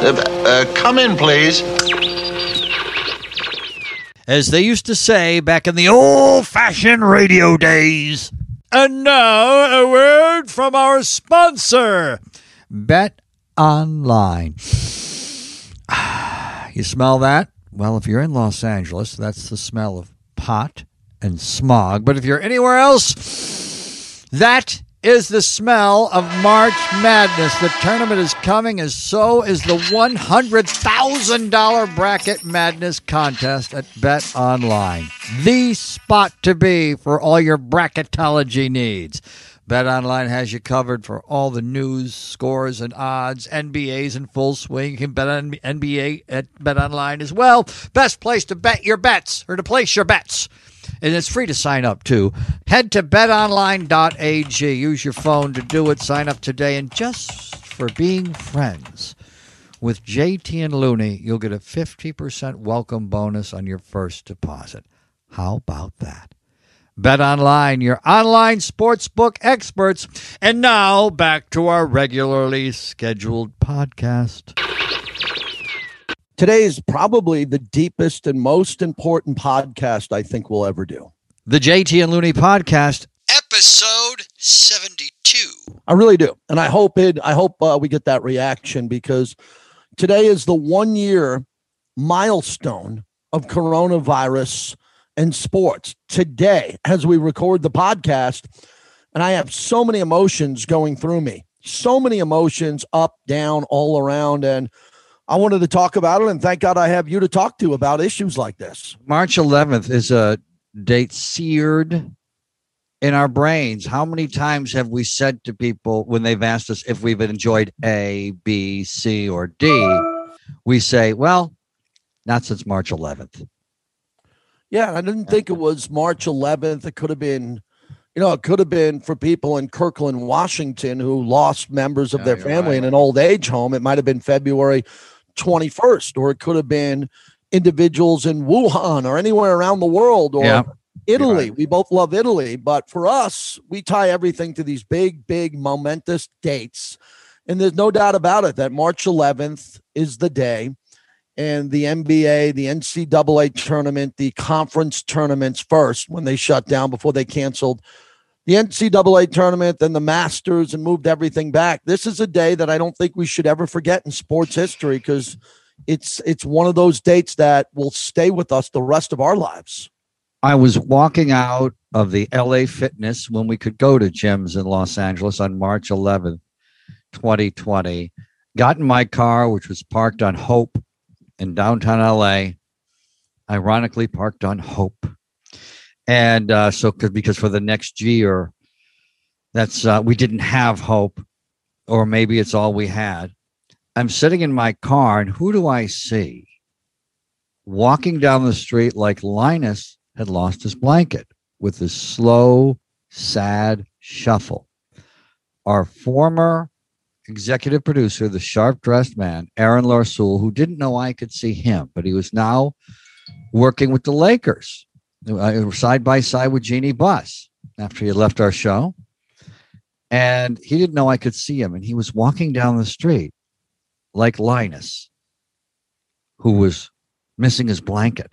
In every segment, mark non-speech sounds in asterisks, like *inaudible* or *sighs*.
Uh, uh, come in, please. As they used to say back in the old fashioned radio days. And now a word from our sponsor, Bet Online. *sighs* You smell that? Well, if you're in Los Angeles, that's the smell of pot and smog. But if you're anywhere else, that is the smell of March Madness. The tournament is coming, as so is the $100,000 Bracket Madness contest at Bet Online. The spot to be for all your bracketology needs. Bet Online has you covered for all the news, scores, and odds. NBA's in full swing. You can bet on NBA at Bet Online as well. Best place to bet your bets or to place your bets. And it's free to sign up too. Head to betonline.ag. Use your phone to do it. Sign up today. And just for being friends with JT and Looney, you'll get a 50% welcome bonus on your first deposit. How about that? Bet Online, your online sportsbook experts. And now back to our regularly scheduled podcast. Today is probably the deepest and most important podcast I think we'll ever do. The JT and Looney podcast, episode 72. I really do. And I hope it I hope uh, we get that reaction because today is the 1 year milestone of coronavirus and sports today as we record the podcast. And I have so many emotions going through me, so many emotions up, down, all around. And I wanted to talk about it. And thank God I have you to talk to about issues like this. March 11th is a date seared in our brains. How many times have we said to people when they've asked us if we've enjoyed A, B, C, or D? We say, well, not since March 11th. Yeah, I didn't think it was March 11th. It could have been, you know, it could have been for people in Kirkland, Washington, who lost members of Yeah, their family right. in an old age home. It might have been February 21st, or it could have been individuals in Wuhan or anywhere around the world or Yeah, Italy. right. We both love Italy, but for us, we tie everything to these big, big, momentous dates. And there's no doubt about it that March 11th is the day and the NBA, the NCAA tournament, the conference tournaments first when they shut down before they canceled the NCAA tournament, then the Masters and moved everything back. This is a day that I don't think we should ever forget in sports history because it's it's one of those dates that will stay with us the rest of our lives. I was walking out of the LA Fitness when we could go to gyms in Los Angeles on March 11th, 2020. Got in my car, which was parked on Hope in downtown LA. Ironically, parked on Hope. And uh, so, 'cause- because for the next year, that's uh, we didn't have Hope, or maybe it's all we had. I'm sitting in my car, and who do I see? Walking down the street like Linus had lost his blanket with this slow, sad shuffle. Our former executive producer, the sharp dressed man, Aaron Larsoul, who didn't know I could see him, but he was now working with the Lakers uh, side by side with Jeanie Buss after he had left our show. And he didn't know I could see him. And he was walking down the street like Linus, who was missing his blanket.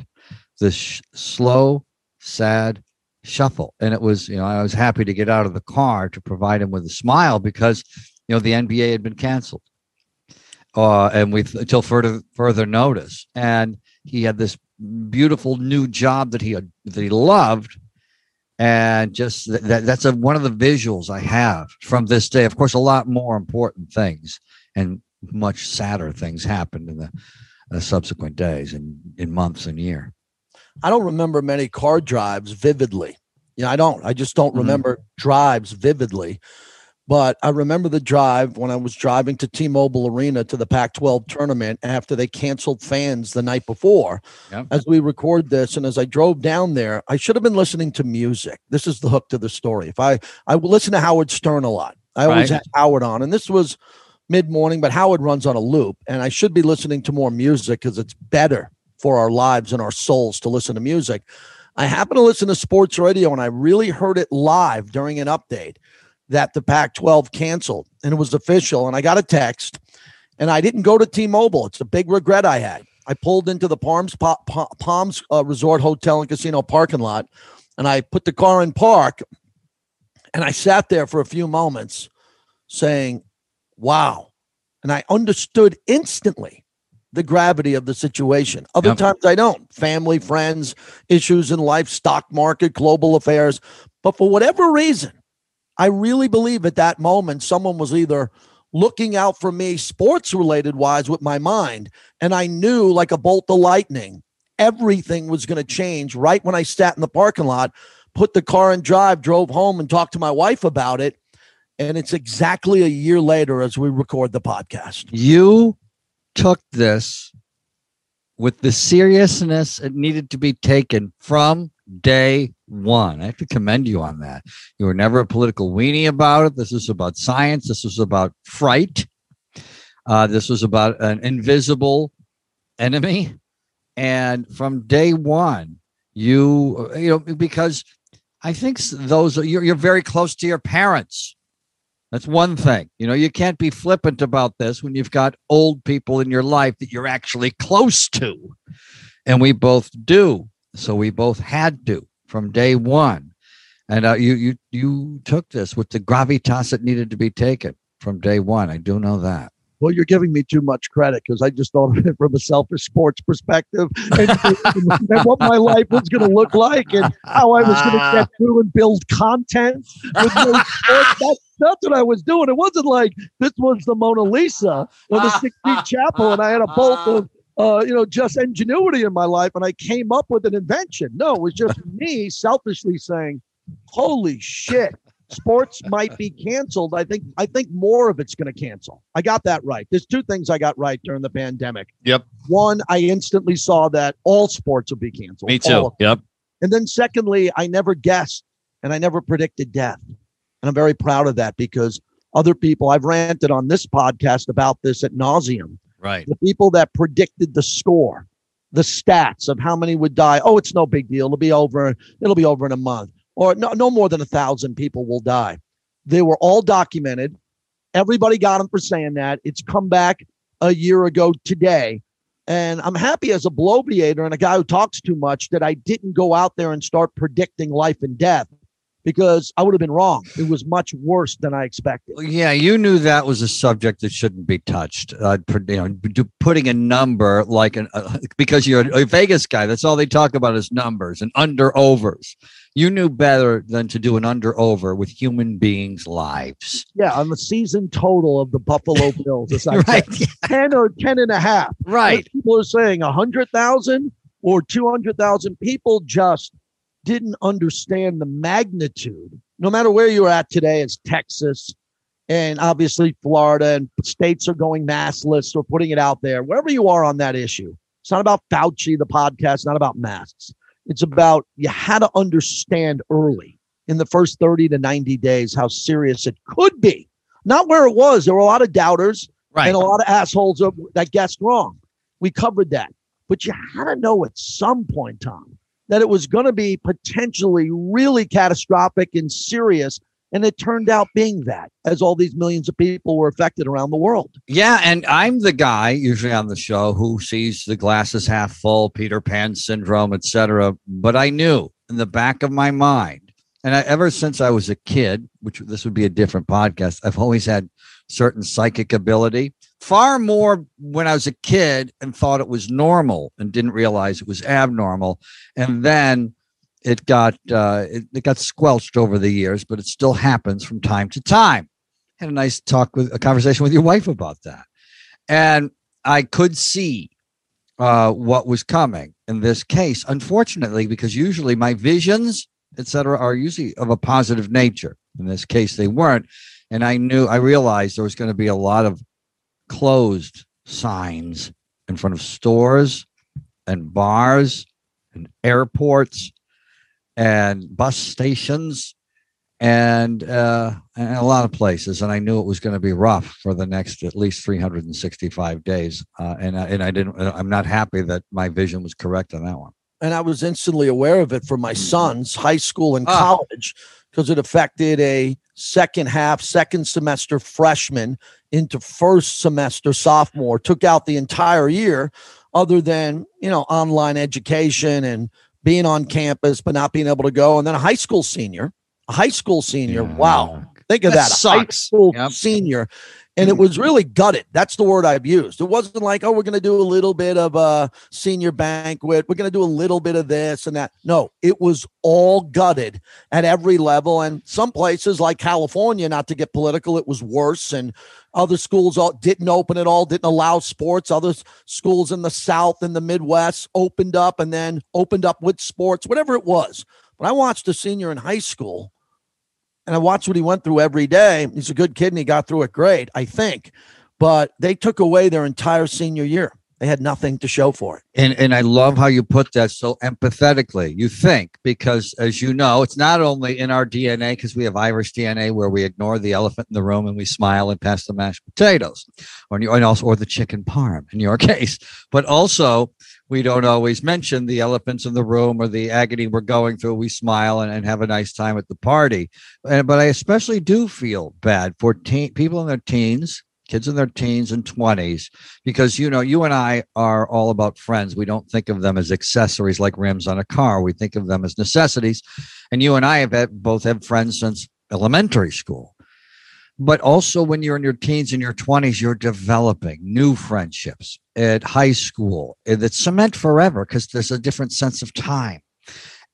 This sh- slow, sad shuffle. And it was, you know, I was happy to get out of the car to provide him with a smile because, you know, the NBA had been canceled. Uh, and we until further further notice. And he had this beautiful new job that he that he loved. And just th- that that's a, one of the visuals I have from this day. Of course, a lot more important things and much sadder things happened in the uh, subsequent days and in months and year. I don't remember many car drives vividly. You know, I don't. I just don't Mhm. remember drives vividly. But I remember the drive when I was driving to T-Mobile Arena to the Pac-12 tournament after they canceled fans the night before. Yep. As we record this, and as I drove down there, I should have been listening to music. This is the hook to the story. If I I listen to Howard Stern a lot, I always Right. had Howard on, and this was mid morning, but Howard runs on a loop, and I should be listening to more music because it's better for our lives and our souls to listen to music. I happen to listen to sports radio, and I really heard it live during an update that the Pac 12 canceled and it was official. And I got a text, and I didn't go to T-Mobile. It's a big regret I had. I pulled into the Palms Palms uh, Resort Hotel and Casino parking lot, and I put the car in park, and I sat there for a few moments, saying, "Wow," and I understood instantly the gravity of the situation. Other yep. times I don't. Family, friends, issues in life, stock market, global affairs. But for whatever reason, I really believe at that moment someone was either looking out for me sports related wise with my mind. And I knew like a bolt of lightning, everything was going to change right when I sat in the parking lot, put the car in drive, drove home, and talked to my wife about it. And it's exactly a year later as we record the podcast. You took this with the seriousness it needed to be taken from day one. I have to commend you on that. You were never a political weenie about it. This is about science. This was about fright. Uh, this was about an invisible enemy. And from day one, you, you know, because I think those you're, you're very close to your parents. That's one thing. You know, you can't be flippant about this when you've got old people in your life that you're actually close to. And we both do. So we both had to from day one. And uh, you you you took this with the gravitas that needed to be taken from day one. I do know that. Well, you're giving me too much credit because I just thought of it from a selfish sports perspective and, and what my life was going to look like and how I was going to get *laughs* through and build content with no sports. That's what I was doing. It wasn't like this was the Mona Lisa or the Sistine Chapel and I had a bolt of uh, you know, just ingenuity in my life, and I came up with an invention. No, it was just *laughs* me selfishly saying, "Holy shit, sports might be canceled." I think I think more of it's going to cancel. I got that right. There's two things I got right during the pandemic. Yep. One, I instantly saw that all sports will be canceled. Me too. Yep. And then secondly, I never guessed and I never predicted death, and I'm very proud of that because other people I've ranted on this podcast about this at nauseum Right. The people that predicted the score, the stats of how many would die. Oh, it's no big deal. It'll be over. It'll be over in a month. Or no, no more than a thousand people will die. They were all documented. Everybody got them for saying that. It's come back a year ago today. And I'm happy as a bloviator and a guy who talks too much that I didn't go out there and start predicting life and death because I would have been wrong. It was much worse than I expected. Yeah, you knew that was a subject that shouldn't be touched. Uh, you know, putting a number like an uh, *laughs* because you're a Vegas guy. That's all they talk about is numbers and under overs. You knew better than to do an under over with human beings' lives. Yeah, on the season total of the Buffalo *laughs* Bills, it's like right. 10 or 10 and a half. Right. People are saying 100,000 or 200,000 people just didn't understand the magnitude. No matter where you're at today, it's Texas and obviously Florida and states are going maskless or putting it out there. Wherever you are on that issue, it's not about Fauci, the podcast, not about masks. It's about you had to understand early in the first 30 to 90 days how serious it could be. Not where it was. There were a lot of doubters right. and a lot of assholes that guessed wrong. We covered that. But you had to know at some point, Tom, that it was going to be potentially really catastrophic and serious. And it turned out being that, as all these millions of people were affected around the world. Yeah. And I'm the guy usually on the show who sees the glasses half full, Peter Pan syndrome, etc. But I knew in the back of my mind, and I, ever since I was a kid, which this would be a different podcast, I've always had certain psychic ability far more when I was a kid and thought it was normal and didn't realize it was abnormal. And then it got uh, it, it got squelched over the years, but it still happens from time to time. Had a nice talk with a conversation with your wife about that, and I could see uh, what was coming in this case. Unfortunately, because usually my visions, etc., are usually of a positive nature. In this case, they weren't, and I knew I realized there was going to be a lot of closed signs in front of stores and bars and airports and bus stations and uh, and a lot of places. And I knew it was going to be rough for the next at least 365 days. Uh, and I, and I didn't. I'm not happy that my vision was correct on that one. And I was instantly aware of it for my sons, high school and ah. college, because it affected a second half, second semester freshman into first semester sophomore, took out the entire year, other than, you know, online education and being on campus, but not being able to go. And then a high school senior, a high school senior. Yeah. Wow. Think of that. that. A high school yep. senior and it mm. was really gutted. That's the word I've used. It wasn't like, oh, we're going to do a little bit of a senior banquet. We're going to do a little bit of this and that. No, it was all gutted at every level. And some places like California, not to get political, it was worse. And other schools all didn't open at all, didn't allow sports. Other schools in the South and the Midwest opened up and then opened up with sports, whatever it was. But I watched a senior in high school and I watched what he went through every day. He's a good kid and he got through it great, I think. But they took away their entire senior year. They had nothing to show for it. And and I love how you put that so empathetically. You think because as you know, it's not only in our DNA because we have Irish DNA where we ignore the elephant in the room and we smile and pass the mashed potatoes, or and also or the chicken parm in your *laughs* case, but also we don't always mention the elephants in the room or the agony we're going through. We smile and, and have a nice time at the party. And, but I especially do feel bad for teen, people in their teens, kids in their teens and 20s, because, you know, you and I are all about friends. We don't think of them as accessories like rims on a car. We think of them as necessities. And you and I have had, both had friends since elementary school but also when you're in your teens and your 20s you're developing new friendships at high school that cement forever because there's a different sense of time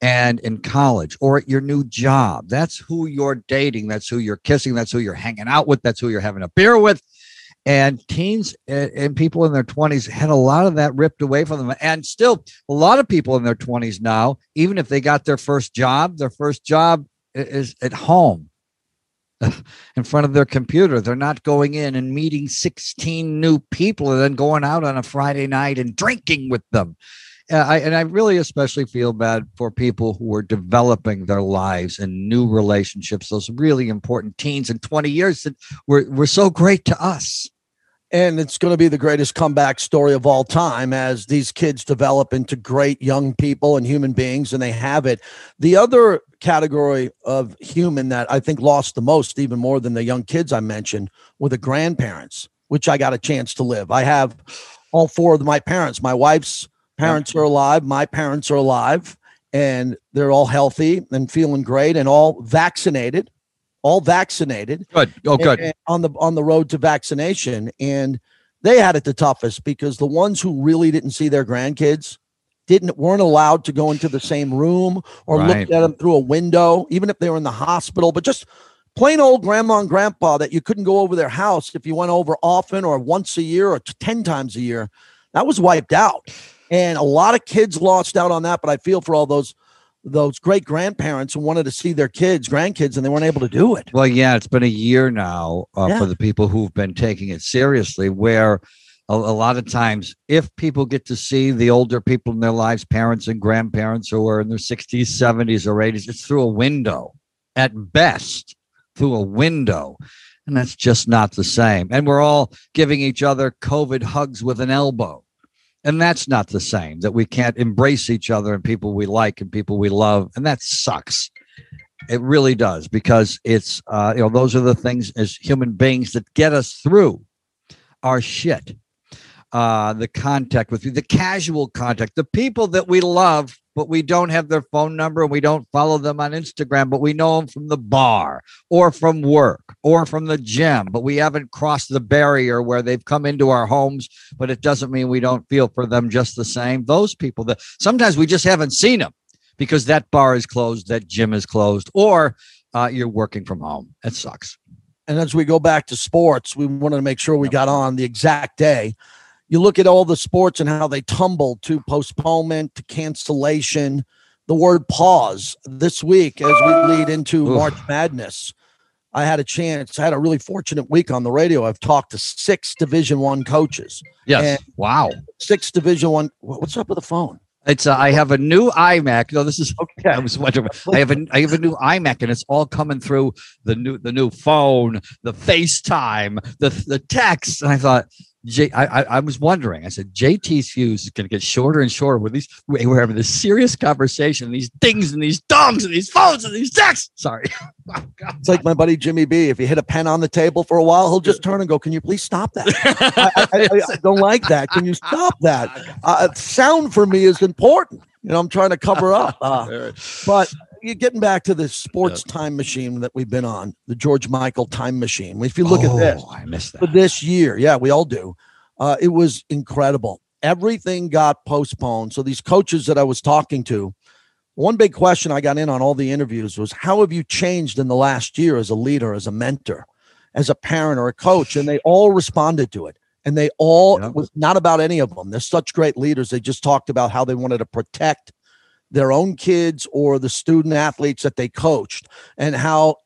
and in college or at your new job. That's who you're dating that's who you're kissing that's who you're hanging out with that's who you're having a beer with. And teens and people in their 20s had a lot of that ripped away from them and still a lot of people in their 20s now even if they got their first job their first job is at home *laughs* in front of their computer. They're not going in and meeting 16 new people and then going out on a Friday night and drinking with them. Uh, I, and I really especially feel bad for people who are developing their lives and new relationships, those really important teens in 20 years that were, were so great to us. And it's going to be the greatest comeback story of all time as these kids develop into great young people and human beings, and they have it. The other category of human that I think lost the most, even more than the young kids I mentioned, were the grandparents, which I got a chance to live. I have all four of my parents. My wife's parents are alive, my parents are alive, and they're all healthy and feeling great and all vaccinated all vaccinated. Good. Oh, good. And, and on the on the road to vaccination, and they had it the toughest because the ones who really didn't see their grandkids didn't weren't allowed to go into the same room or right. looked at them through a window, even if they were in the hospital. But just plain old grandma and grandpa that you couldn't go over their house if you went over often or once a year or ten times a year. That was wiped out. And a lot of kids lost out on that, but I feel for all those those great grandparents who wanted to see their kids, grandkids, and they weren't able to do it. Well, yeah, it's been a year now uh, yeah. for the people who've been taking it seriously, where a, a, lot of times, if people get to see the older people in their lives, parents and grandparents who are in their 60s, 70s, or 80s, it's through a window at best, through a window. And that's just not the same. And we're all giving each other COVID hugs with an elbow and that's not the same that we can't embrace each other and people we like and people we love and that sucks. It really does because it's uh, you know those are the things as human beings that get us through our shit uh, the contact with you the casual contact the people that we love but we don't have their phone number and we don't follow them on Instagram, but we know them from the bar or from work or from the gym, but we haven't crossed the barrier where they've come into our homes, but it doesn't mean we don't feel for them just the same. Those people that sometimes we just haven't seen them because that bar is closed, that gym is closed, or uh, you're working from home. It sucks. And as we go back to sports, we wanted to make sure we got on the exact day you look at all the sports and how they tumble to postponement, to cancellation. The word pause this week as we lead into Oof. March Madness. I had a chance. I had a really fortunate week on the radio. I've talked to six Division One coaches. Yes. Wow. Six Division One. What's up with the phone? It's uh, I have a new iMac. No, this is okay. I was wondering. I have a I have a new iMac, and it's all coming through the new the new phone, the FaceTime, the the text. And I thought, J, I, I, I was wondering. I said JT's fuse is going to get shorter and shorter. With these, we're having this serious conversation. These dings and these dongs and these phones and these texts. Sorry, *laughs* oh, it's like my buddy Jimmy B. If you hit a pen on the table for a while, he'll just turn and go, "Can you please stop that? I, I, I, don't like that. Can you stop that? *laughs* Uh, sound for me is important. You know, I'm trying to cover up. Uh, but you're getting back to the sports time machine that we've been on, the George Michael time machine. If you look oh, at this, I missed that. For this year, yeah, we all do. Uh, it was incredible. Everything got postponed. So these coaches that I was talking to, one big question I got in on all the interviews was, how have you changed in the last year as a leader, as a mentor, as a parent or a coach? And they all responded to it. And they all yep. was not about any of them. They're such great leaders. They just talked about how they wanted to protect their own kids or the student athletes that they coached and how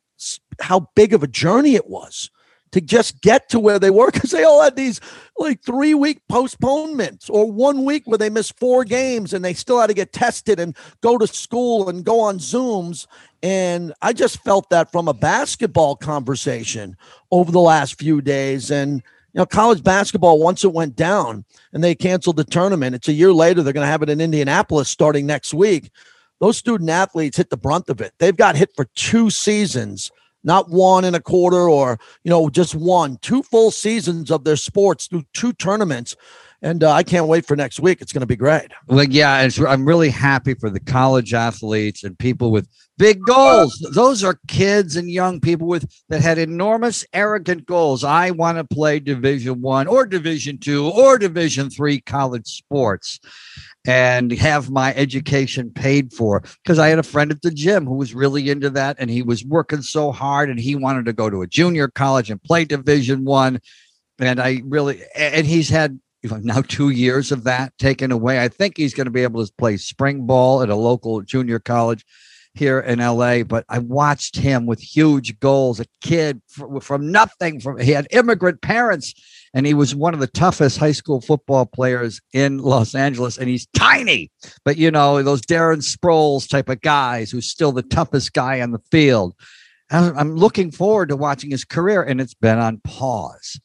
how big of a journey it was to just get to where they were because they all had these like three week postponements or one week where they missed four games and they still had to get tested and go to school and go on Zooms. And I just felt that from a basketball conversation over the last few days. And you know, college basketball, once it went down and they canceled the tournament, it's a year later, they're going to have it in Indianapolis starting next week. Those student athletes hit the brunt of it. They've got hit for two seasons, not one and a quarter or, you know, just one, two full seasons of their sports through two tournaments and uh, I can't wait for next week. It's going to be great. Well, yeah, I'm really happy for the college athletes and people with big goals. Those are kids and young people with that had enormous, arrogant goals. I want to play Division One or Division Two or Division Three college sports and have my education paid for because I had a friend at the gym who was really into that and he was working so hard and he wanted to go to a junior college and play division 1 and I really and he's had now two years of that taken away. I think he's going to be able to play spring ball at a local junior college here in LA. But I watched him with huge goals, a kid from, from nothing. From he had immigrant parents, and he was one of the toughest high school football players in Los Angeles. And he's tiny, but you know those Darren Sproles type of guys who's still the toughest guy on the field. I'm looking forward to watching his career, and it's been on pause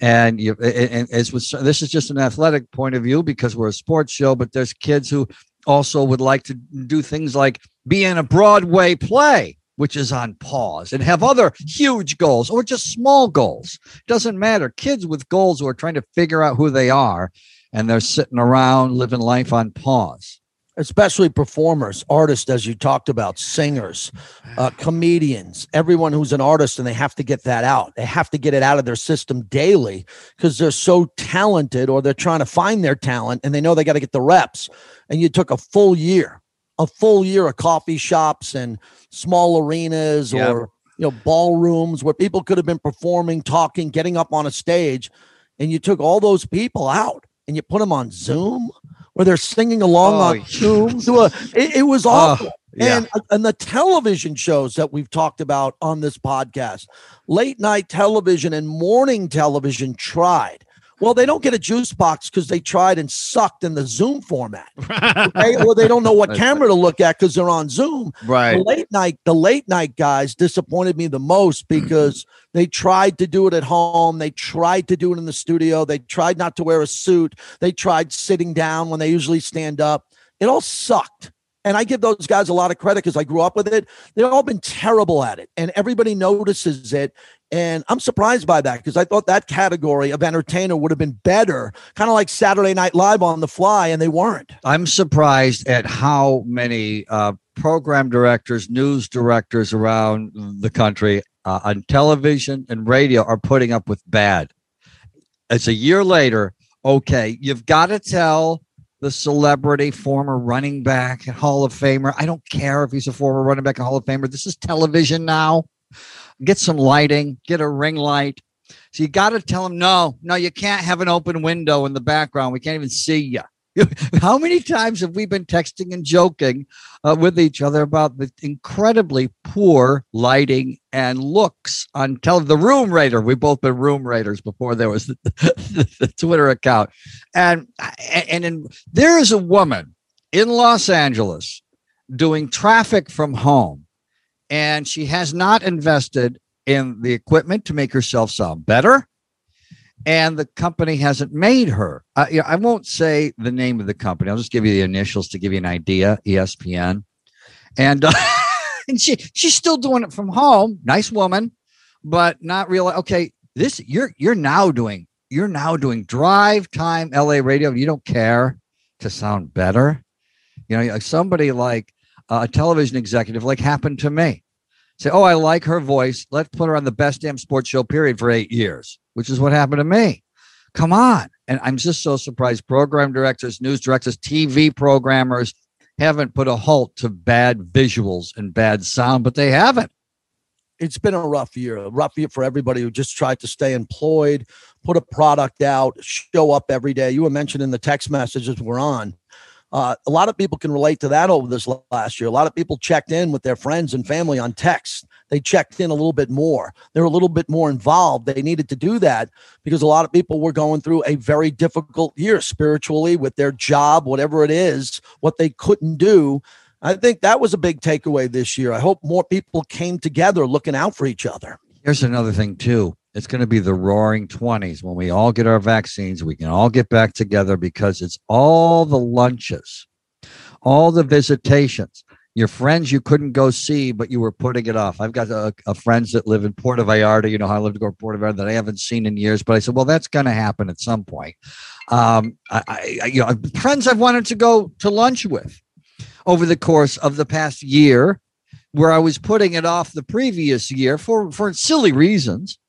and you and as with this is just an athletic point of view because we're a sports show but there's kids who also would like to do things like be in a broadway play which is on pause and have other huge goals or just small goals. Doesn't matter. Kids with goals who are trying to figure out who they are and they're sitting around living life on pause especially performers, artists, as you talked about, singers, uh, *sighs* comedians, everyone who's an artist, and they have to get that out. They have to get it out of their system daily because they're so talented or they're trying to find their talent and they know they got to get the reps. And you took a full year, a full year of coffee shops and small arenas yep. or you know ballrooms where people could have been performing, talking, getting up on a stage, and you took all those people out and you put them on Zoom where they're singing along oh, on Zoom. To a, it, it was oh, awful. Oh, yeah. And, uh, and the television shows that we've talked about on this podcast, late night television and morning television tried well, they don't get a juice box because they tried and sucked in the Zoom format. *laughs* Okay? or they don't know what camera to look at because they're on Zoom. Right. The late night, the late night guys disappointed me the most mm-hmm. because they tried to do it at home. They tried to do it in the studio. They tried not to wear a suit. They tried sitting down when they usually stand up. It all sucked. And I give those guys a lot of credit because I grew up with it. They've all been terrible at it, and everybody notices it. And I'm surprised by that because I thought that category of entertainer would have been better, kind of like Saturday Night Live on the fly, and they weren't. I'm surprised at how many uh, program directors, news directors around the country uh, on television and radio are putting up with bad. It's a year later. Okay, you've got to tell the celebrity, former running back, Hall of Famer. I don't care if he's a former running back, and Hall of Famer. This is television now get some lighting, get a ring light. So you got to tell them, no, no, you can't have an open window in the background. We can't even see you. *laughs* How many times have we been texting and joking uh, with each other about the incredibly poor lighting and looks on tele- the Room Rater? We've both been Room Raters before there was the, *laughs* the, the Twitter account, and and in, there is a woman in Los Angeles doing traffic from home and she has not invested in the equipment to make herself sound better. and the company hasn't made her. Uh, you know, I won't say the name of the company. I'll just give you the initials to give you an idea. ESPN, and uh, *laughs* and she she's still doing it from home. Nice woman, but not really. Okay, this you're you're now doing you're now doing drive time LA radio. You don't care to sound better. You know, somebody like a television executive, like happened to me. Say, oh, I like her voice. Let's put her on the best damn sports show period for eight years which is what happened to me. Come on. And I'm just so surprised program directors, news directors, TV programmers haven't put a halt to bad visuals and bad sound, but they haven't. It's been a rough year, a rough year for everybody who just tried to stay employed, put a product out, show up every day. You were mentioning the text messages we're on. Uh, a lot of people can relate to that over this last year. A lot of people checked in with their friends and family on text they checked in a little bit more. They're a little bit more involved. They needed to do that because a lot of people were going through a very difficult year spiritually with their job, whatever it is, what they couldn't do. I think that was a big takeaway this year. I hope more people came together looking out for each other. Here's another thing, too. It's going to be the roaring 20s when we all get our vaccines. We can all get back together because it's all the lunches, all the visitations your friends you couldn't go see, but you were putting it off. I've got a, a friends that live in Puerto Vallarta. You know how I live to go to Puerto Vallarta that I haven't seen in years. But I said, well, that's going to happen at some point. Um, I, I, you know, friends I've wanted to go to lunch with over the course of the past year, where I was putting it off the previous year for for silly reasons,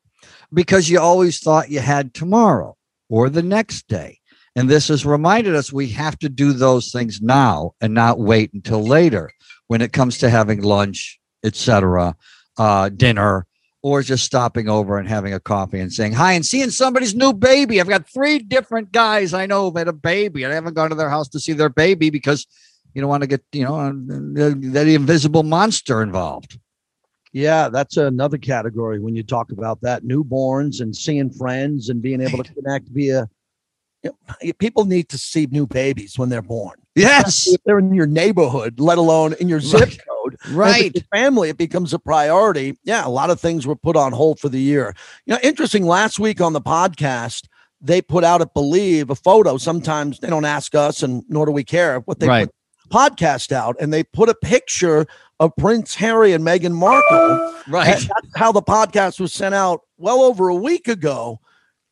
because you always thought you had tomorrow or the next day. And this has reminded us we have to do those things now and not wait until later when it comes to having lunch, etc., uh, dinner, or just stopping over and having a coffee and saying hi and seeing somebody's new baby. I've got three different guys I know that had a baby, and I haven't gone to their house to see their baby because you don't want to get you know uh, that invisible monster involved. Yeah, that's another category when you talk about that newborns and seeing friends and being able to connect via. You know, people need to see new babies when they're born. Yes. If they're in your neighborhood, let alone in your zip code. Right. Family, it becomes a priority. Yeah, a lot of things were put on hold for the year. You know, interesting. Last week on the podcast, they put out, I believe, a photo. Sometimes they don't ask us, and nor do we care what they right. podcast out, and they put a picture of Prince Harry and Meghan Markle. Right. That's how the podcast was sent out well over a week ago.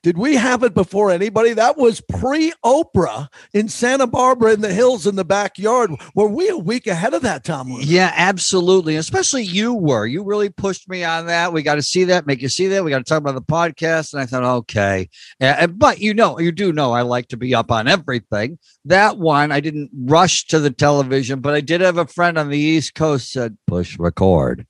Did we have it before anybody? That was pre Oprah in Santa Barbara in the hills in the backyard. Were we a week ahead of that, Tom? Yeah, absolutely. Especially you were. You really pushed me on that. We got to see that, make you see that. We got to talk about the podcast. And I thought, okay. but you know, you do know I like to be up on everything. That one, I didn't rush to the television, but I did have a friend on the East Coast said, push record.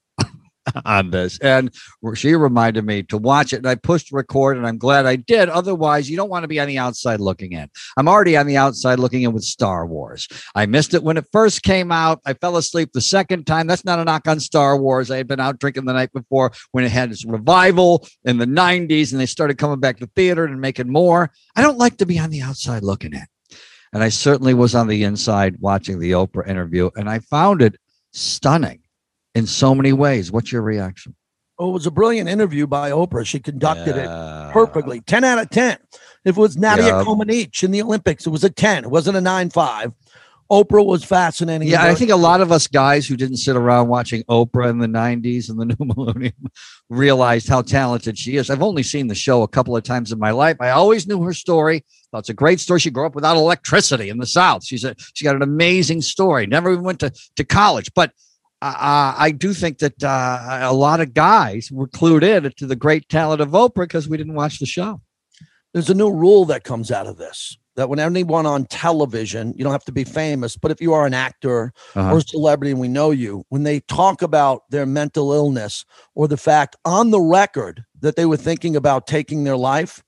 *laughs* on this. And she reminded me to watch it. And I pushed record and I'm glad I did. Otherwise, you don't want to be on the outside looking in. I'm already on the outside looking in with Star Wars. I missed it when it first came out. I fell asleep the second time. That's not a knock on Star Wars. I had been out drinking the night before when it had its revival in the 90s and they started coming back to theater and making more. I don't like to be on the outside looking in. And I certainly was on the inside watching the Oprah interview and I found it stunning in so many ways. What's your reaction? Oh, it was a brilliant interview by Oprah. She conducted yeah. it perfectly. 10 out of 10. If it was Nadia yep. Comaneci in the Olympics, it was a 10. It wasn't a 9 5. Oprah was fascinating. Yeah, I think a lot of us guys who didn't sit around watching Oprah in the 90s and the *laughs* new millennium realized how talented she is. I've only seen the show a couple of times in my life. I always knew her story. Thought it's a great story. She grew up without electricity in the South. She's a she got an amazing story. Never even went to, to college. But uh, I do think that uh, a lot of guys were clued in to the great talent of Oprah because we didn't watch the show. There's a new rule that comes out of this that when anyone on television, you don't have to be famous, but if you are an actor uh-huh. or a celebrity and we know you, when they talk about their mental illness or the fact on the record that they were thinking about taking their life,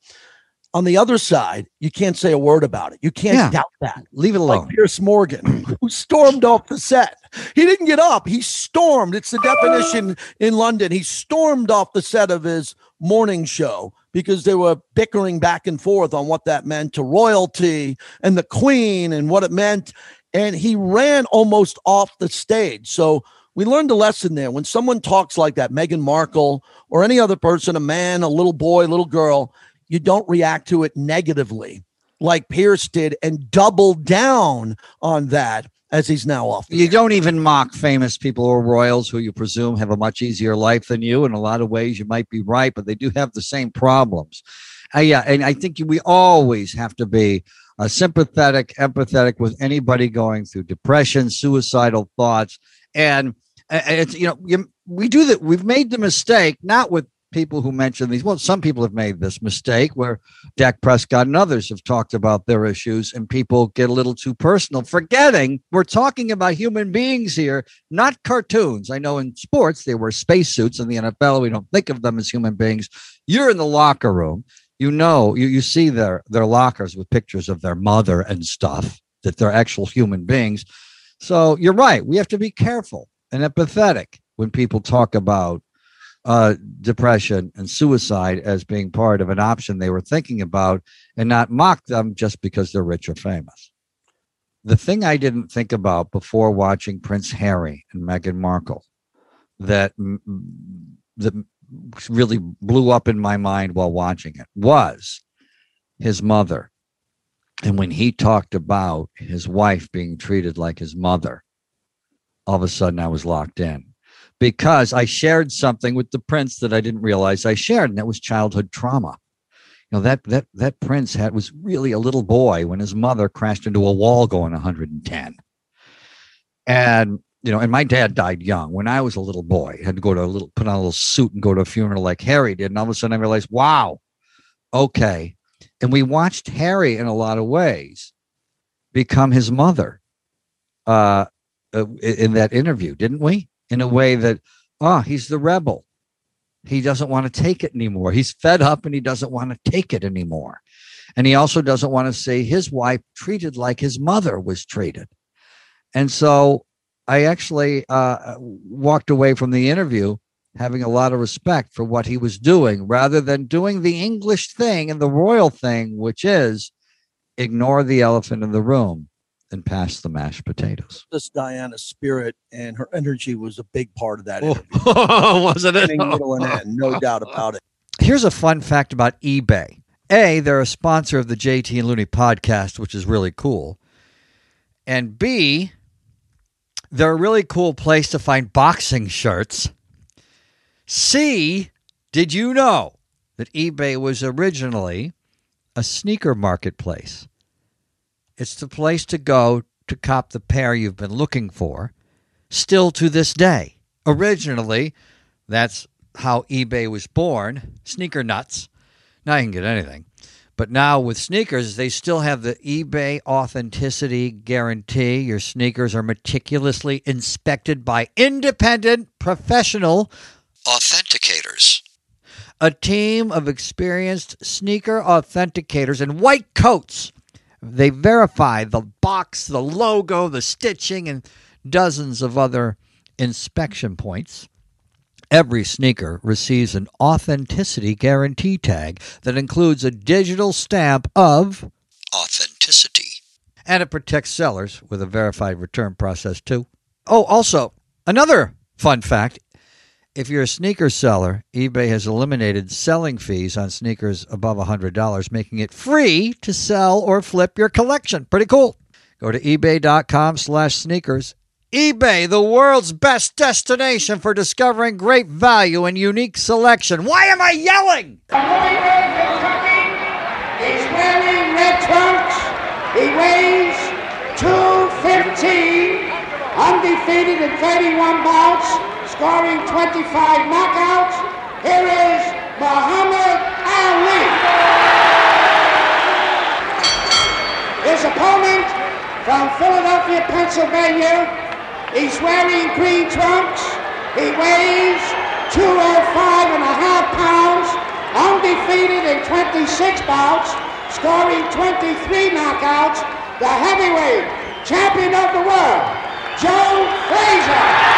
on the other side, you can't say a word about it. You can't yeah. doubt that. Leave it alone. Like Piers Morgan, *clears throat* who stormed off the set. He didn't get up. He stormed. It's the definition in London. He stormed off the set of his morning show because they were bickering back and forth on what that meant to royalty and the queen and what it meant. And he ran almost off the stage. So we learned a lesson there. When someone talks like that, Meghan Markle or any other person, a man, a little boy, little girl, you don't react to it negatively like Piers did and double down on that as he's now off. You don't even mock famous people or royals who you presume have a much easier life than you. In a lot of ways, you might be right, but they do have the same problems. Uh, yeah, and I think we always have to be uh, sympathetic, empathetic with anybody going through depression, suicidal thoughts, and uh, it's you know you, we do that. We've made the mistake not with people who mention these. Well, some people have made this mistake where Dak Prescott and others have talked about their issues, and people get a little too personal, forgetting we're talking about human beings here, not cartoons. I know in sports they wear spacesuits in the NFL. We don't think of them as human beings. You're in the locker room. You know, you, you see their their lockers with pictures of their mother and stuff, that they're actual human beings. So you're right. We have to be careful and empathetic when people talk about uh, depression and suicide as being part of an option they were thinking about and not mock them just because they're rich or famous. The thing I didn't think about before watching Prince Harry and Meghan Markle that, that really blew up in my mind while watching it was his mother. And when he talked about his wife being treated like his mother, all of a sudden I was locked in because I shared something with the prince that I didn't realize I shared, and that was childhood trauma. You know that that that prince had was really a little boy when his mother crashed into a wall going 110, and you know, and my dad died young when I was a little boy. Had to go to a little put on a little suit and go to a funeral like Harry did, and all of a sudden I realized, wow, okay. And we watched Harry in a lot of ways become his mother uh, uh in that interview, didn't we? In a way that, oh, he's the rebel. He doesn't want to take it anymore. He's fed up and he doesn't want to take it anymore. And he also doesn't want to see his wife treated like his mother was treated. And so I actually uh, walked away from the interview having a lot of respect for what he was doing rather than doing the English thing and the royal thing, which is ignore the elephant in the room and pass the mashed potatoes. This Diana's spirit and her energy was a big part of that. Oh, *laughs* wasn't it? Middle and end, no *laughs* doubt about it. Here's a fun fact about eBay. A, they're a sponsor of the JT and Looney podcast, which is really cool. And B, they're a really cool place to find boxing shirts. C, did you know that eBay was originally a sneaker marketplace? It's the place to go to cop the pair you've been looking for, still to this day. Originally, that's how eBay was born sneaker nuts. Now you can get anything. But now with sneakers, they still have the eBay authenticity guarantee. Your sneakers are meticulously inspected by independent professional authenticators. A team of experienced sneaker authenticators in white coats they verify the box, the logo, the stitching, and dozens of other inspection points. Every sneaker receives an authenticity guarantee tag that includes a digital stamp of authenticity. And it protects sellers with a verified return process, too. Oh, also, another fun fact if you're a sneaker seller, eBay has eliminated selling fees on sneakers above $100, making it free to sell or flip your collection. Pretty cool. Go to ebay.com slash sneakers. eBay, the world's best destination for discovering great value and unique selection. Why am I yelling? He's wearing red trunks. He weighs 215, undefeated in 31 bouts scoring 25 knockouts. Here is Muhammad Ali. His opponent from Philadelphia, Pennsylvania. He's wearing green trunks. He weighs 205 and a half pounds, undefeated in 26 bouts, scoring 23 knockouts. The heavyweight champion of the world, Joe Frazier.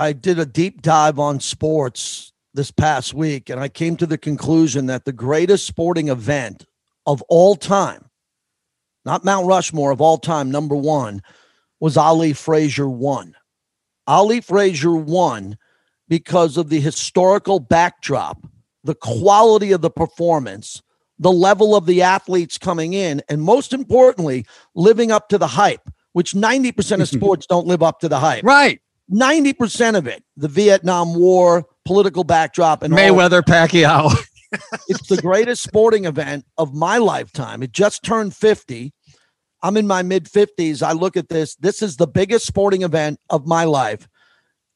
I did a deep dive on sports this past week, and I came to the conclusion that the greatest sporting event of all time, not Mount Rushmore of all time, number one, was Ali Frazier one. Ali Frazier won because of the historical backdrop the quality of the performance, the level of the athletes coming in, and most importantly, living up to the hype, which 90% of *laughs* sports don't live up to the hype. Right. 90% of it, the Vietnam War, political backdrop, and Mayweather Pacquiao. *laughs* it's the greatest sporting event of my lifetime. It just turned 50. I'm in my mid 50s. I look at this. This is the biggest sporting event of my life.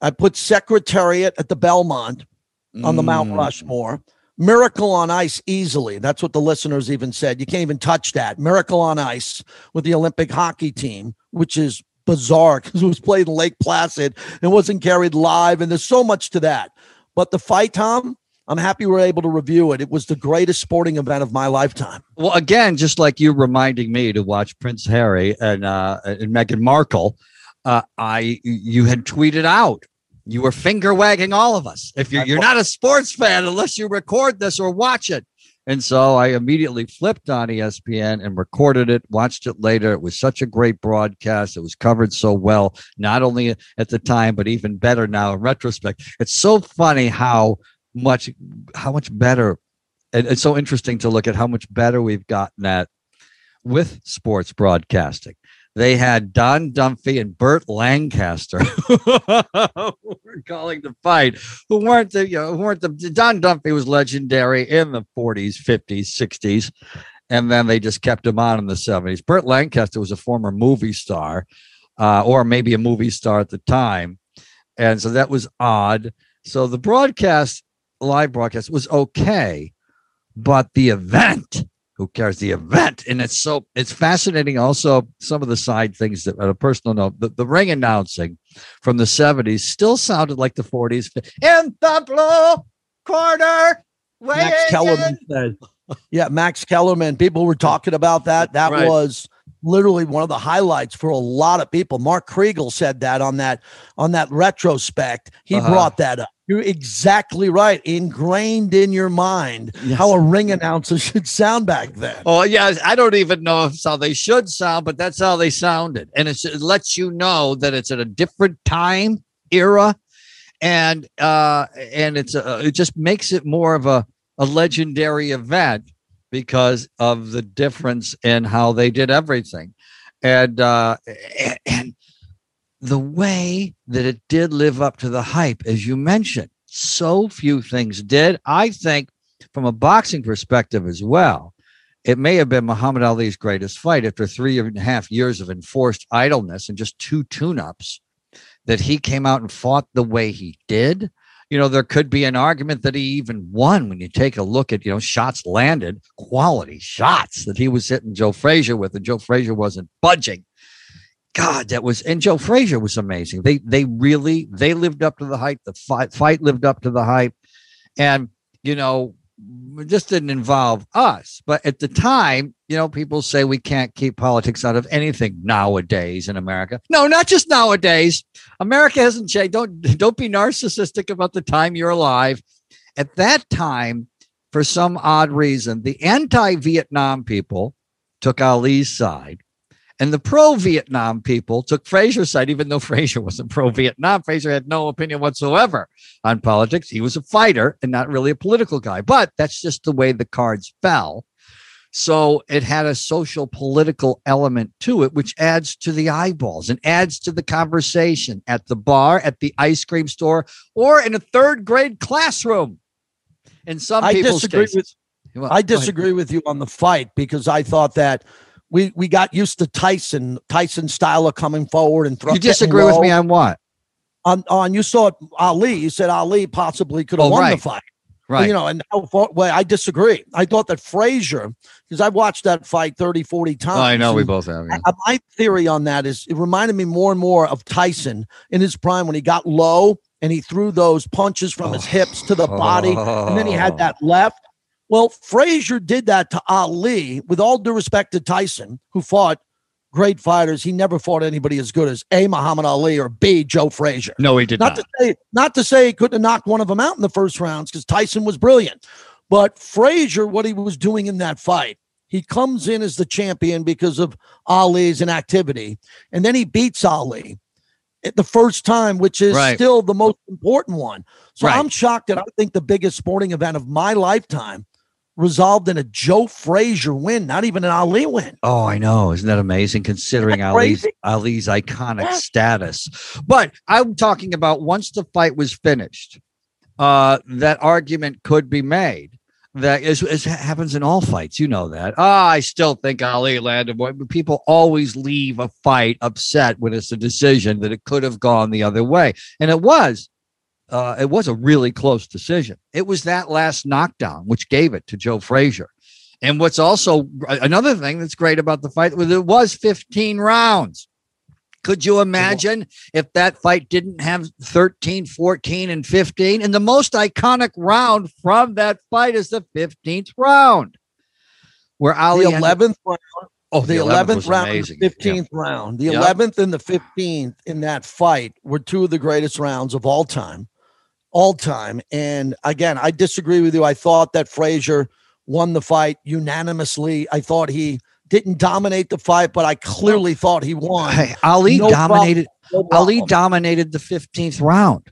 I put Secretariat at the Belmont on the Mount Mm. Rushmore. Miracle on Ice easily. That's what the listeners even said. You can't even touch that. Miracle on Ice with the Olympic hockey team, which is bizarre because it was played in Lake Placid and wasn't carried live. And there's so much to that. But the fight, Tom, I'm happy we're able to review it. It was the greatest sporting event of my lifetime. Well, again, just like you reminding me to watch Prince Harry and uh, and Meghan Markle, uh, I you had tweeted out. You were finger wagging all of us. If you're you're not a sports fan unless you record this or watch it. And so I immediately flipped on ESPN and recorded it, watched it later. It was such a great broadcast. It was covered so well, not only at the time, but even better now in retrospect. It's so funny how much how much better and it's so interesting to look at how much better we've gotten at with sports broadcasting. They had Don Dunphy and Burt Lancaster *laughs* who were calling the fight, who weren't the you know who weren't the Don Dunphy was legendary in the 40s, 50s, 60s, and then they just kept him on in the 70s. Burt Lancaster was a former movie star, uh, or maybe a movie star at the time, and so that was odd. So the broadcast, live broadcast, was okay, but the event who cares the event and it's so it's fascinating also some of the side things that at a personal note the, the ring announcing from the 70s still sounded like the 40s in the blue corner Max Kellerman said, yeah, Max Kellerman. People were talking about that. That Right. was literally one of the highlights for a lot of people. Mark Kriegel said that on that on that retrospect. He Uh-huh. brought that up. You're exactly right. Ingrained in your mind Yes. how a ring announcer *laughs* should sound back then. Oh yeah, I don't even know if it's how they should sound, but that's how they sounded, and it's, it lets you know that it's at a different time era, and uh, and it's a, it just makes it more of a a legendary event because of the difference in how they did everything, and uh, and the way that it did live up to the hype, as you mentioned. So few things did. I think, from a boxing perspective as well, it may have been Muhammad Ali's greatest fight after three and a half years of enforced idleness and just two tune ups that he came out and fought the way he did. You know, there could be an argument that he even won when you take a look at, you know, shots landed, quality shots that he was hitting Joe Frazier with, and Joe Frazier wasn't budging. God, that was and Joe Frazier was amazing. They they really they lived up to the hype. The fight fight lived up to the hype, and you know just didn't involve us. But at the time, you know, people say we can't keep politics out of anything nowadays in America. No, not just nowadays. America hasn't changed. Don't don't be narcissistic about the time you're alive. At that time, for some odd reason, the anti-Vietnam people took Ali's side. And the pro Vietnam people took Frazier's side, even though *laughs* Frazier wasn't pro Vietnam. Frazier had no opinion whatsoever on politics. He was a fighter and not really a political guy, but that's just the way the cards fell. So it had a social political element to it, which adds to the eyeballs and adds to the conversation at the bar, at the ice cream store, or in a third grade classroom. In some I people's disagree cases. with Well, I disagree with you on the fight because I thought that we we got used to Tyson Tyson style of coming forward and throwing. You disagree with me on what? on on you saw Ali. You said Ali possibly could have Oh, won the fight. Right. You know, and how far, well, I disagree. I thought that Frazier, because I've watched that fight 30, 40 times. Oh, I know we both have. yeah. My theory on that is it reminded me more and more of Tyson in his prime when he got low and he threw those punches from his hips to the body, and then he Oh. had that left. Well, Frazier did that to Ali. With all due respect to Tyson, who fought great fighters, he never fought anybody as good as A. Muhammad Ali or B. Joe Frazier. No, he did Not not. to say, not to say he couldn't have knocked one of them out in the first rounds because Tyson was brilliant. But Frazier, what he was doing in that fight, he comes in as the champion because of Ali's inactivity, and then he beats Ali. at the first time, which is Right. still the most important one. So Right. I'm shocked that I think the biggest sporting event of my lifetime resolved in a Joe Frazier win, not even an Ali win. Oh, I know. Isn't that amazing considering that Ali's. Ali's iconic Yeah. status? But I'm talking about once the fight was finished, uh, that argument could be made. That is, is happens in all fights. You know that. Ah, I still think Ali landed. People always leave a fight upset when it's a decision that it could have gone the other way, and it was. Uh, it was a really close decision. It was that last knockdown which gave it to Joe Frazier. And what's also another thing that's great about the fight was it was 15 rounds. Could you imagine if that fight didn't have 13, 14, and 15? And the most iconic round from that fight is the 15th round, where Ali The ended- 11th round, oh, the 11th was round, amazing. the Yeah. 15th round. The Yep. 11th and the 15th in that fight were two of the greatest rounds of all time. All time. And again, I disagree with you. I thought that Frazier won the fight unanimously. I thought he didn't dominate the fight, but I clearly thought he won. Hey, Ali No problem. dominated. No Ali dominated the 15th round.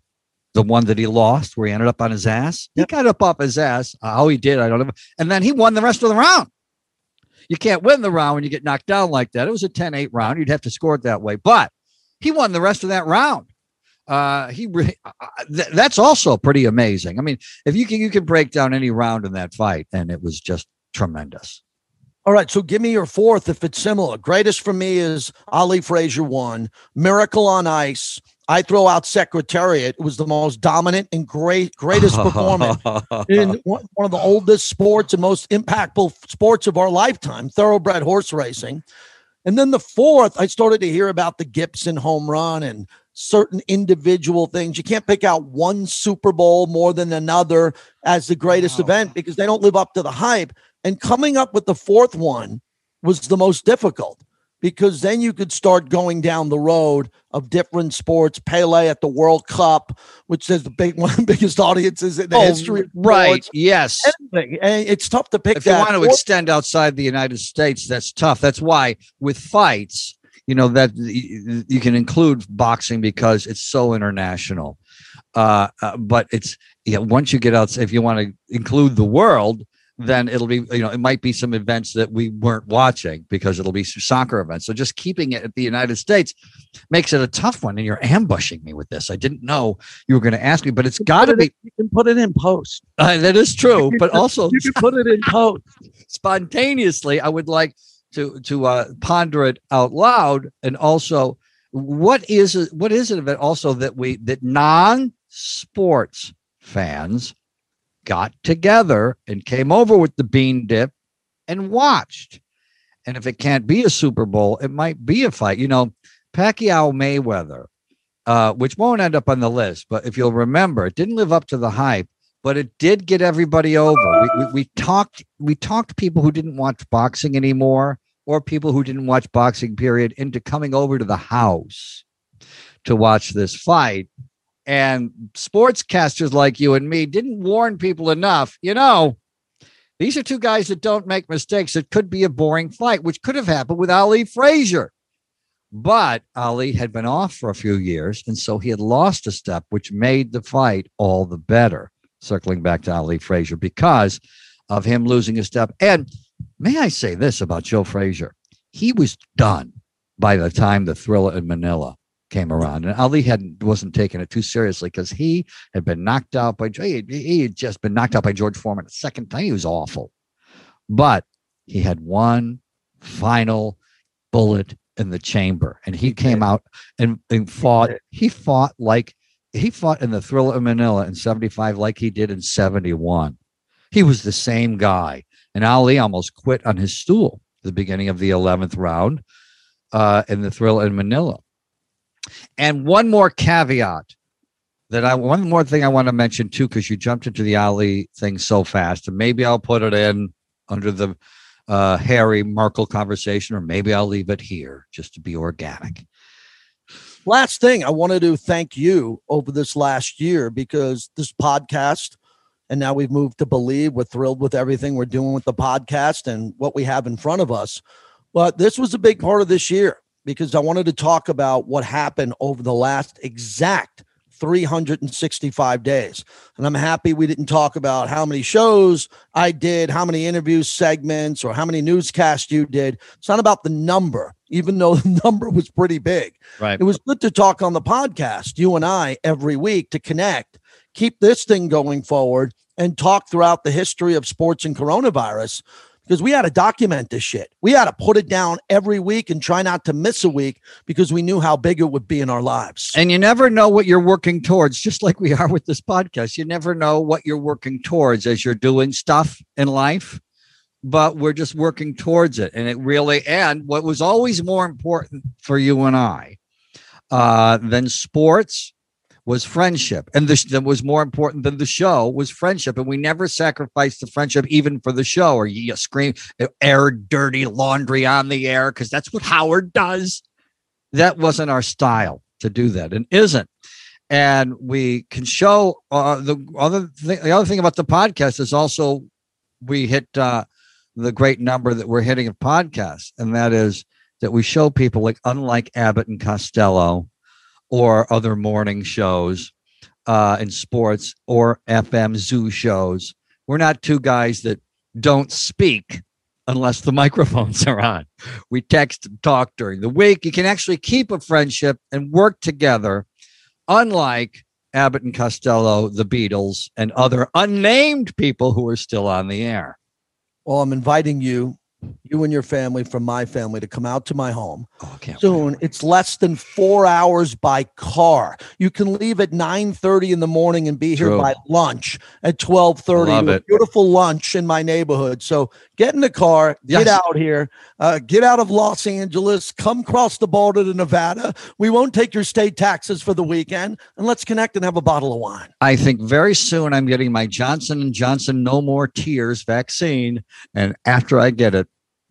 The one that he lost, where he ended up on his ass. Yep. He got up off his ass. How he did, I don't know. And then he won the rest of the round. You can't win the round when you get knocked down like that. It was a 10 8 round. You'd have to score it that way. But he won the rest of that round. Uh, he re- th- that's also pretty amazing. I mean, if you can you can break down any round in that fight, and it was just tremendous. All right, so give me your fourth if it's similar. Greatest for me is Ali Frazier one, Miracle on Ice. I throw out Secretariat. It was the most dominant and great greatest performance *laughs* in one one of the oldest sports and most impactful sports of our lifetime, thoroughbred horse racing. And then the fourth, I started to hear about the Gibson home run and certain individual things. You can't pick out one Super Bowl more than another as the greatest Wow. event because they don't live up to the hype. And coming up with the fourth one was the most difficult because then you could start going down the road of different sports. Pele at the World Cup, which is the big *laughs* one the biggest audiences in the oh, history of Oh, right? sports. Yes. Anything. And it's tough to pick if you want to extend outside the United States, that's tough. That's why with fights, you know that you can include boxing because it's so international. Uh, uh, but it's yeah. Once you get out, if you want to include the world, then it'll be you know it might be some events that we weren't watching because it'll be soccer events. So just keeping it at the United States makes it a tough one. And you're ambushing me with this. I didn't know you were going to ask me, but it's got to it be. in- You can put it in post. Uh, that is true, but also You can put it in post. *laughs* spontaneously i would like to to uh, ponder it out loud and also what is it what is it of it also that we that non-sports fans got together and came over with the bean dip and watched? And if it can't be a super bowl it might be a fight. You know pacquiao mayweather uh, which won't end up on the list but if you'll remember it didn't live up to the hype but it did get everybody over. We, we, we talked we talked people who didn't watch boxing anymore, or people who didn't watch boxing period, into coming over to the house to watch this fight. And sportscasters like you and me didn't warn people enough. You know, these are two guys that don't make mistakes. It could be a boring fight, which could have happened with Ali Frazier. But Ali had been off for a few years, and so he had lost a step, which made the fight all the better circling back to Ali Frazier because of him losing a step. And may I say this about Joe Frazier? He was done by the time the thriller in Manila came around. And Ali hadn't wasn't taking it too seriously because he had been knocked out by he had, he had just been knocked out by George Foreman a second time. He was awful. But he had one final bullet in the chamber. And he came out and, and fought. He fought like he fought in the Thriller of Manila in 75 like he did in 71. He was the same guy. And Ali almost quit on his stool at the beginning of the 11th round uh, in the thrill in Manila. And one more caveat that I, one more thing I want to mention too, because you jumped into the Ali thing so fast, and maybe I'll put it in under the uh, Harry Markle conversation, or maybe I'll leave it here just to be organic. Last thing, I wanted to thank you over this last year because this podcast, and now we've moved to Bleav. We're thrilled with everything we're doing with the podcast and what we have in front of us. But this was a big part of this year. because I wanted to talk about what happened over the last exact 365 days. And I'm happy we didn't talk about how many shows I did, how many interview segments, or how many newscasts you did. It's not about the number, even though *laughs* the number was pretty big. Right. It was good to talk on the podcast, you and I, every week to connect, keep this thing going forward, and talk throughout the history of sports and coronavirus because we had to document this shit. We had to put it down every week and try not to miss a week because we knew how big it would be in our lives. And you never know what you're working towards, just like we are with this podcast. You never know what you're working towards as you're doing stuff in life, but we're just working towards it. And it really, and what was always more important for you and I uh, than sports was friendship. And this that was more important than the show was friendship. And we never sacrificed the friendship even for the show or you scream, air dirty laundry on the air because that's what Howard does. That wasn't our style to do that and isn't. And we can show uh, the other thing. The other thing about the podcast is also we hit uh, the great number that we're hitting of podcasts, and that is that we show people like unlike Abbott and Costello, or other morning shows uh, in sports or FM zoo shows. We're not two guys that don't speak unless the *laughs* microphones are on. We text and talk during the week. You can actually keep a friendship and work together, unlike Abbott and Costello, the Beatles, and other unnamed people who are still on the air. Well, I'm inviting you you and your family from my family to come out to my home oh, soon. It's less than four hours by car. You can leave at 9 30 in the morning and be here by lunch at 12 30. Beautiful lunch in my neighborhood. So get in the car, get yes. out here, uh, get out of Los Angeles, come cross the border to Nevada. We won't take your state taxes for the weekend, and let's connect and have a bottle of wine. I think very soon I'm getting my Johnson and Johnson No More Tears vaccine, and after I get it,